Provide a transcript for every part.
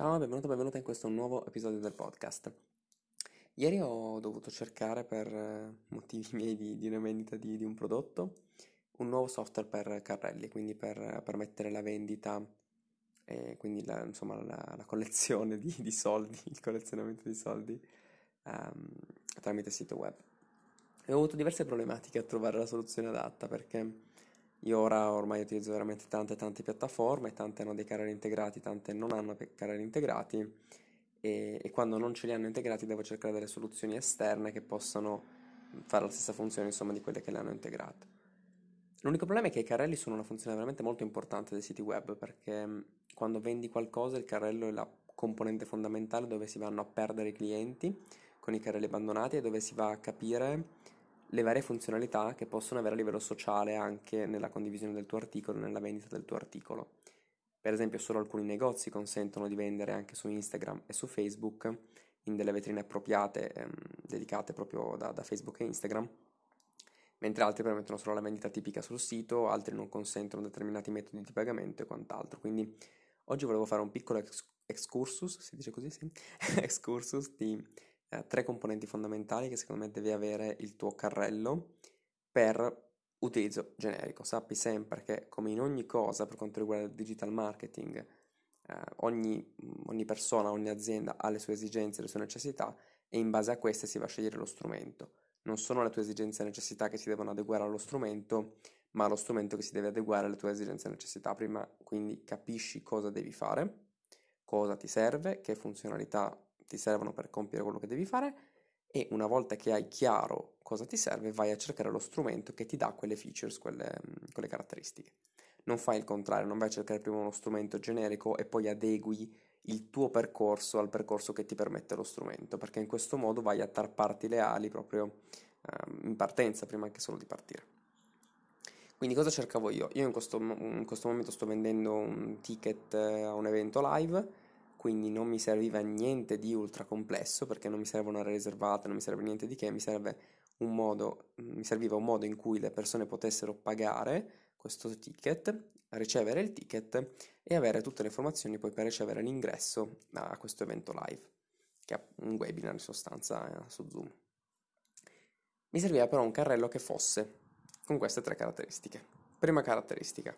Ciao, benvenuto, benvenuta in questo nuovo episodio del podcast. Ieri ho dovuto cercare per eh, motivi miei di, di vendita di, di, un prodotto un nuovo software per carrelli, quindi per permettere la vendita e quindi la, insomma la, la collezione di, di, soldi, il collezionamento di soldi um, tramite sito web. E ho avuto diverse problematiche a trovare la soluzione adatta perché io ora ormai utilizzo veramente tante tante piattaforme, tante hanno dei carrelli integrati, tante non hanno carrelli integrati e, e, quando non ce li hanno integrati devo cercare delle soluzioni esterne che possano fare la stessa funzione insomma di quelle che le hanno integrate. L'unico problema è che i carrelli sono una funzione veramente molto importante dei siti web perché quando vendi qualcosa il carrello è la componente fondamentale dove si vanno a perdere i clienti con i carrelli abbandonati e dove si va a capire le varie funzionalità che possono avere a livello sociale anche nella condivisione del tuo articolo, nella vendita del tuo articolo. Per esempio, solo alcuni negozi consentono di vendere anche su Instagram e su Facebook in delle vetrine appropriate ehm, dedicate proprio da, da, Facebook e Instagram, mentre altri permettono solo la vendita tipica sul sito, altri non consentono determinati metodi di pagamento e quant'altro. Quindi oggi volevo fare un piccolo ex- excursus, si dice così, sì? excursus di eh, tre componenti fondamentali che secondo me devi avere il tuo carrello per utilizzo generico. Sappi sempre che come in ogni cosa per quanto riguarda il digital marketing, eh, ogni, ogni persona, ogni azienda ha le sue esigenze, le sue necessità e in base a queste si va a scegliere lo strumento. Non sono le tue esigenze e necessità che si devono adeguare allo strumento, ma lo strumento che si deve adeguare alle tue esigenze e necessità. Prima quindi capisci cosa devi fare, cosa ti serve, che funzionalità ti servono per compiere quello che devi fare e una volta che hai chiaro cosa ti serve vai a cercare lo strumento che ti dà quelle features, quelle, quelle caratteristiche. Non fai il contrario, non vai a cercare prima uno strumento generico e poi adegui il tuo percorso al percorso che ti permette lo strumento, perché in questo modo vai a tarparti le ali proprio um, in partenza prima anche solo di partire. Quindi cosa cercavo io? Io in questo, in questo momento sto vendendo un ticket eh, a un evento live quindi non mi serviva niente di ultra complesso perché non mi serve un'area riservata, non mi serve niente di che, mi, un modo, mi serviva un modo in cui le persone potessero pagare questo ticket, ricevere il ticket e avere tutte le informazioni poi per ricevere l'ingresso a questo evento live, che è un webinar in sostanza eh, su Zoom. Mi serviva però un carrello che fosse con queste tre caratteristiche. Prima caratteristica,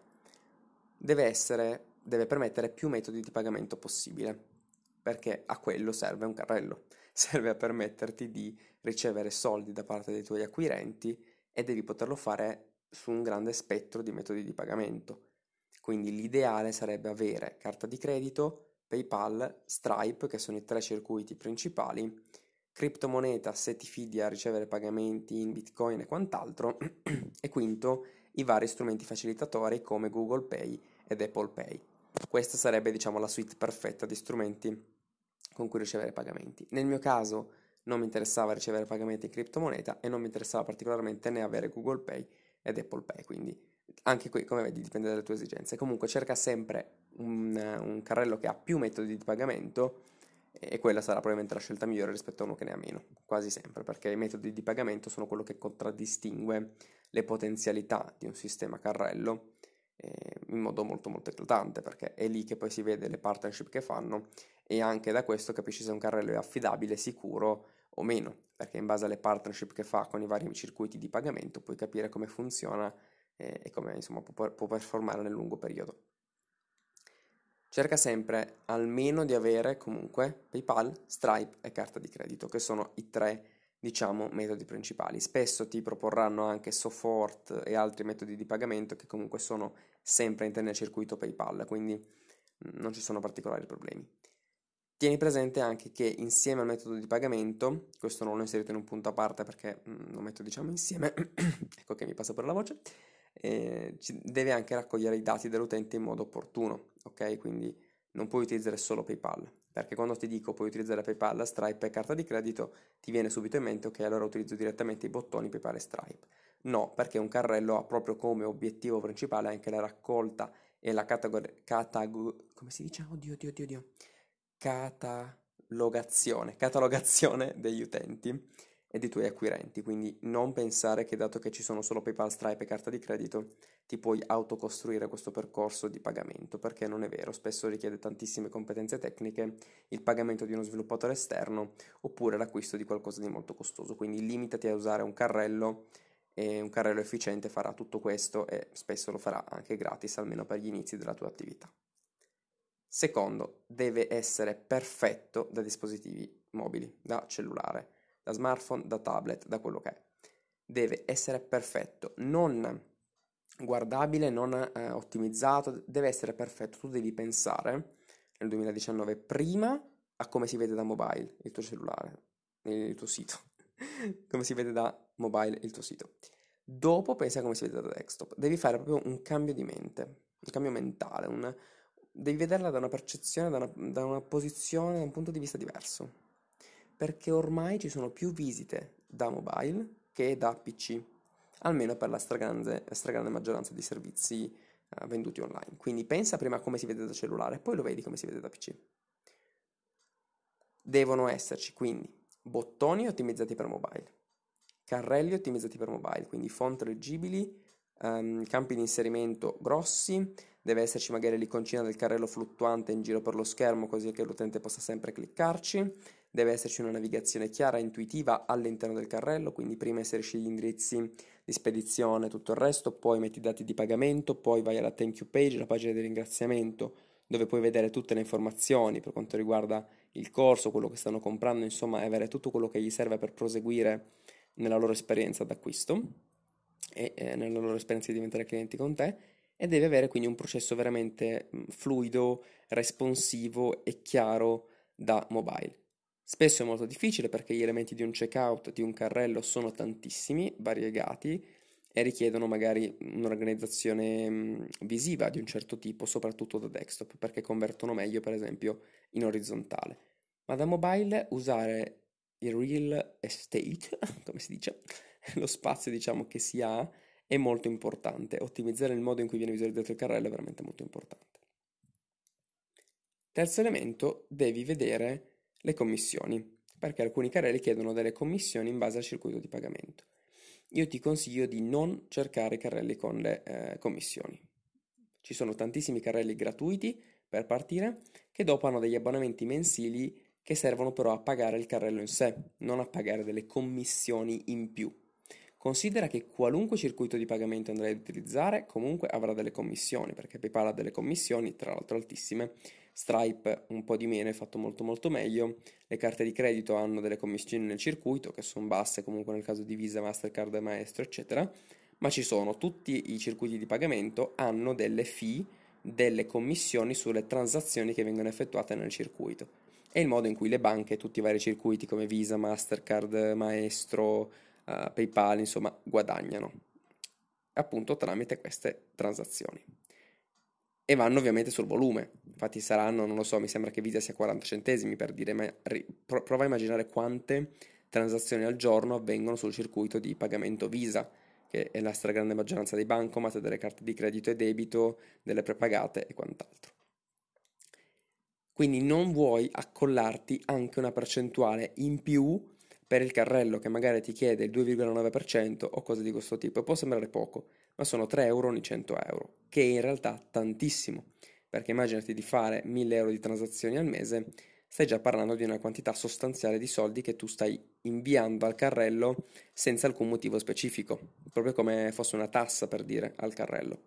deve essere deve permettere più metodi di pagamento possibile, perché a quello serve un carrello, serve a permetterti di ricevere soldi da parte dei tuoi acquirenti e devi poterlo fare su un grande spettro di metodi di pagamento. Quindi l'ideale sarebbe avere carta di credito, PayPal, Stripe, che sono i tre circuiti principali, criptomoneta se ti fidi a ricevere pagamenti in Bitcoin e quant'altro, e quinto i vari strumenti facilitatori come Google Pay ed Apple Pay. Questa sarebbe, diciamo, la suite perfetta di strumenti con cui ricevere pagamenti. Nel mio caso non mi interessava ricevere pagamenti in criptomoneta e non mi interessava particolarmente né avere Google Pay ed Apple Pay, quindi anche qui, come vedi, dipende dalle tue esigenze. Comunque cerca sempre un, un carrello che ha più metodi di pagamento e quella sarà probabilmente la scelta migliore rispetto a uno che ne ha meno, quasi sempre, perché i metodi di pagamento sono quello che contraddistingue le potenzialità di un sistema carrello eh, in modo molto molto eclatante perché è lì che poi si vede le partnership che fanno e anche da questo capisci se un carrello è affidabile, sicuro o meno, perché in base alle partnership che fa con i vari circuiti di pagamento puoi capire come funziona eh, e come insomma può, può performare nel lungo periodo. Cerca sempre almeno di avere comunque PayPal, Stripe e carta di credito, che sono i tre diciamo, metodi principali. Spesso ti proporranno anche Sofort e altri metodi di pagamento che comunque sono sempre nel circuito PayPal, quindi mm, non ci sono particolari problemi. Tieni presente anche che insieme al metodo di pagamento, questo non l'ho inserito in un punto a parte perché mm, lo metto diciamo insieme, ecco che mi passa per la voce, eh, deve anche raccogliere i dati dell'utente in modo opportuno, ok? Quindi non puoi utilizzare solo PayPal, perché quando ti dico puoi utilizzare PayPal, Stripe e carta di credito, ti viene subito in mente ok, allora utilizzo direttamente i bottoni PayPal e Stripe. No, perché un carrello ha proprio come obiettivo principale anche la raccolta e la catagor- catag- come si dice? Oddio, oddio, oddio, oddio. Catalogazione, catalogazione degli utenti e dei tuoi acquirenti, quindi non pensare che dato che ci sono solo PayPal, Stripe e carta di credito ti puoi autocostruire questo percorso di pagamento, perché non è vero, spesso richiede tantissime competenze tecniche il pagamento di uno sviluppatore esterno oppure l'acquisto di qualcosa di molto costoso, quindi limitati a usare un carrello e un carrello efficiente farà tutto questo e spesso lo farà anche gratis, almeno per gli inizi della tua attività. Secondo, deve essere perfetto da dispositivi mobili, da cellulare, da smartphone, da tablet, da quello che è. Deve essere perfetto, non guardabile, non eh, ottimizzato, deve essere perfetto. Tu devi pensare nel 2019 prima a come si vede da mobile il tuo cellulare, il tuo sito, come si vede da mobile il tuo sito. Dopo pensa a come si vede da desktop. Devi fare proprio un cambio di mente, un cambio mentale, un, devi vederla da una percezione, da una, da una posizione, da un punto di vista diverso. Perché ormai ci sono più visite da mobile che da PC, almeno per la stragrande, stragrande maggioranza di servizi uh, venduti online. Quindi pensa prima a come si vede da cellulare, poi lo vedi come si vede da PC. Devono esserci quindi bottoni ottimizzati per mobile, carrelli ottimizzati per mobile, quindi font leggibili, um, campi di inserimento grossi, deve esserci magari l'iconcina del carrello fluttuante in giro per lo schermo così che l'utente possa sempre cliccarci, deve esserci una navigazione chiara e intuitiva all'interno del carrello, quindi prima inserisci gli indirizzi di spedizione, tutto il resto, poi metti i dati di pagamento, poi vai alla thank you page, la pagina di ringraziamento, dove puoi vedere tutte le informazioni per quanto riguarda il corso, quello che stanno comprando, insomma, e avere tutto quello che gli serve per proseguire nella loro esperienza d'acquisto e eh, nella loro esperienza di diventare clienti con te e deve avere quindi un processo veramente fluido, responsivo e chiaro da mobile. Spesso è molto difficile perché gli elementi di un checkout, di un carrello sono tantissimi, variegati e richiedono magari un'organizzazione visiva di un certo tipo, soprattutto da desktop, perché convertono meglio per esempio in orizzontale. Ma da mobile usare il real estate, come si dice, lo spazio diciamo che si ha è molto importante. Ottimizzare il modo in cui viene visualizzato il carrello è veramente molto importante. Terzo elemento, devi vedere le commissioni, perché alcuni carrelli chiedono delle commissioni in base al circuito di pagamento. Io ti consiglio di non cercare carrelli con le eh, commissioni. Ci sono tantissimi carrelli gratuiti per partire che dopo hanno degli abbonamenti mensili che servono però a pagare il carrello in sé, non a pagare delle commissioni in più. Considera che qualunque circuito di pagamento andrai ad utilizzare comunque avrà delle commissioni, perché PayPal ha delle commissioni, tra l'altro altissime, Stripe un po' di meno, è fatto molto molto meglio, le carte di credito hanno delle commissioni nel circuito, che sono basse comunque nel caso di Visa, Mastercard, Maestro, eccetera, ma ci sono tutti i circuiti di pagamento hanno delle fee, delle commissioni sulle transazioni che vengono effettuate nel circuito. È il modo in cui le banche, tutti i vari circuiti come Visa, Mastercard, Maestro, uh, PayPal, insomma, guadagnano appunto tramite queste transazioni. E vanno ovviamente sul volume, infatti saranno, non lo so, mi sembra che Visa sia 40 centesimi per dire, ma ri- prova a immaginare quante transazioni al giorno avvengono sul circuito di pagamento Visa, che è la stragrande maggioranza dei bancomat, delle carte di credito e debito, delle prepagate e quant'altro. Quindi non vuoi accollarti anche una percentuale in più per il carrello che magari ti chiede il 2,9% o cose di questo tipo. Può sembrare poco, ma sono 3 euro ogni 100 euro, che è in realtà tantissimo, perché immaginati di fare 1000 euro di transazioni al mese, stai già parlando di una quantità sostanziale di soldi che tu stai inviando al carrello senza alcun motivo specifico, proprio come fosse una tassa per dire al carrello.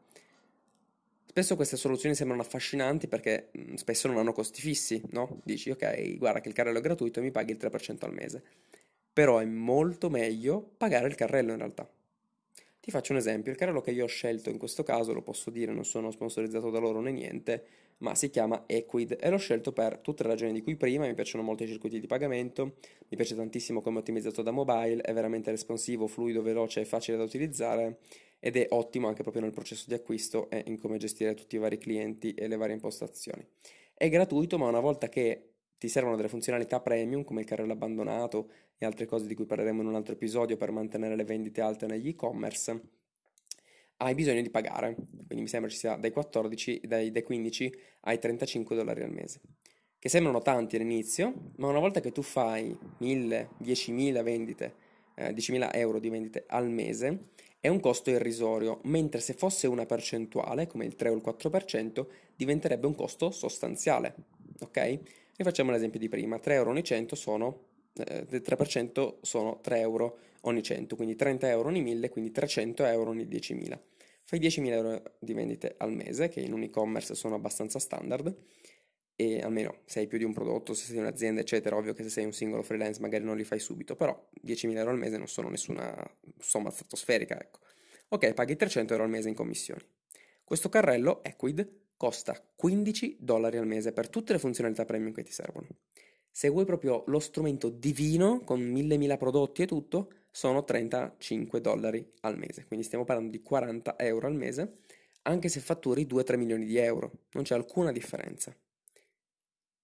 Spesso queste soluzioni sembrano affascinanti perché spesso non hanno costi fissi, no? Dici, ok, guarda che il carrello è gratuito e mi paghi il 3% al mese però è molto meglio pagare il carrello in realtà. Ti faccio un esempio, il carrello che io ho scelto in questo caso, lo posso dire, non sono sponsorizzato da loro né niente, ma si chiama Equid. E l'ho scelto per tutte le ragioni di cui prima, mi piacciono molto i circuiti di pagamento, mi piace tantissimo come è ottimizzato da mobile, è veramente responsivo, fluido, veloce e facile da utilizzare. Ed è ottimo anche proprio nel processo di acquisto e in come gestire tutti i vari clienti e le varie impostazioni. È gratuito, ma una volta che ti servono delle funzionalità premium come il carrello abbandonato e altre cose di cui parleremo in un altro episodio per mantenere le vendite alte negli e-commerce, hai bisogno di pagare. Quindi mi sembra ci sia dai 14, dai, dai 15 ai 35 dollari al mese. Che sembrano tanti all'inizio, ma una volta che tu fai 1000, 10.000 vendite, eh, 10.000 euro di vendite al mese è un costo irrisorio, mentre se fosse una percentuale, come il 3 o il 4%, diventerebbe un costo sostanziale. Ok? Rifacciamo l'esempio di prima, 3 euro ogni 100 sono, eh, del 3% sono 3 euro ogni 100, quindi 30 euro ogni 1000, quindi 300 euro ogni 10.000. Fai 10.000 euro di vendite al mese, che in un e-commerce sono abbastanza standard, e almeno se hai più di un prodotto, se sei un'azienda, eccetera, ovvio che se sei un singolo freelance magari non li fai subito, però 10.000 euro al mese non sono nessuna somma stratosferica, ecco. Ok, paghi 300 euro al mese in commissioni. Questo carrello Equid costa 15 dollari al mese per tutte le funzionalità premium che ti servono. Se vuoi proprio lo strumento divino con mille mila prodotti e tutto, sono 35 dollari al mese. Quindi stiamo parlando di 40 euro al mese, anche se fatturi 2-3 milioni di euro. Non c'è alcuna differenza.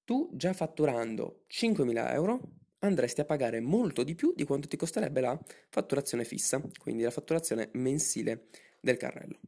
Tu già fatturando 5.000 euro andresti a pagare molto di più di quanto ti costerebbe la fatturazione fissa, quindi la fatturazione mensile del carrello.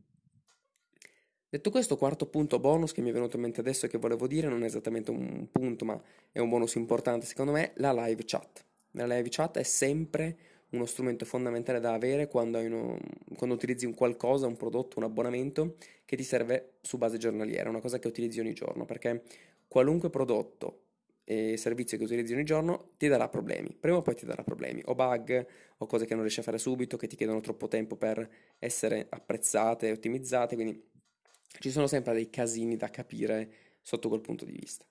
Detto questo, quarto punto bonus che mi è venuto in mente adesso e che volevo dire, non è esattamente un punto, ma è un bonus importante secondo me, la live chat. La live chat è sempre uno strumento fondamentale da avere quando, uno, quando, utilizzi un qualcosa, un prodotto, un abbonamento che ti serve su base giornaliera, una cosa che utilizzi ogni giorno, perché qualunque prodotto e servizio che utilizzi ogni giorno ti darà problemi, prima o poi ti darà problemi, o bug, o cose che non riesci a fare subito, che ti chiedono troppo tempo per essere apprezzate e ottimizzate, quindi ci sono sempre dei casini da capire sotto quel punto di vista.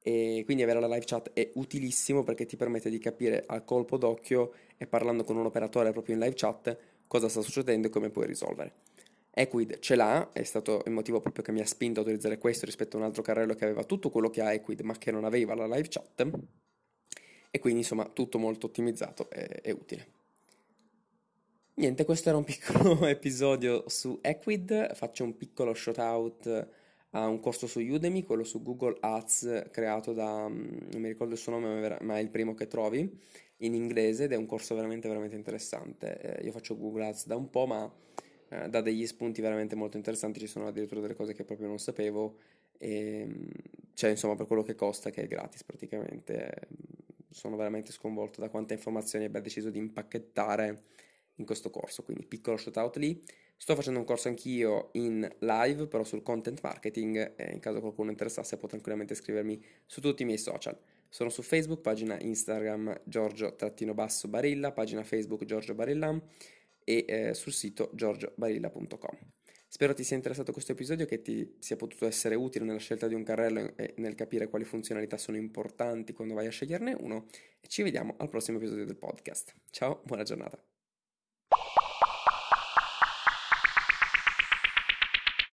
E quindi avere la live chat è utilissimo perché ti permette di capire a colpo d'occhio e parlando con un operatore proprio in live chat cosa sta succedendo e come puoi risolvere. Equid ce l'ha, è stato il motivo proprio che mi ha spinto a utilizzare questo rispetto a un altro carrello che aveva tutto quello che ha Equid ma che non aveva la live chat e quindi insomma tutto molto ottimizzato e, e utile. Niente, questo era un piccolo episodio su Equid, faccio un piccolo shout out a un corso su Udemy, quello su Google Ads creato da, mm, non mi ricordo il suo nome, ma è il primo che trovi, in inglese ed è un corso veramente veramente interessante. Eh, io faccio Google Ads da un po', ma eh, dà degli spunti veramente molto interessanti, ci sono addirittura delle cose che proprio non sapevo, e, mm, cioè insomma per quello che costa, che è gratis praticamente, eh, sono veramente sconvolto da quante informazioni abbia deciso di impacchettare in questo corso, quindi piccolo shout out lì. Sto facendo un corso anch'io in live, però sul content marketing, e in caso qualcuno interessasse può tranquillamente scrivermi su tutti i miei social. Sono su Facebook, pagina Instagram Giorgio-Barilla, pagina Facebook Giorgio Barilla e eh, sul sito giorgiobarilla.com. Spero ti sia interessato questo episodio, che ti sia potuto essere utile nella scelta di un carrello e nel capire quali funzionalità sono importanti quando vai a sceglierne uno e ci vediamo al prossimo episodio del podcast. Ciao, buona giornata.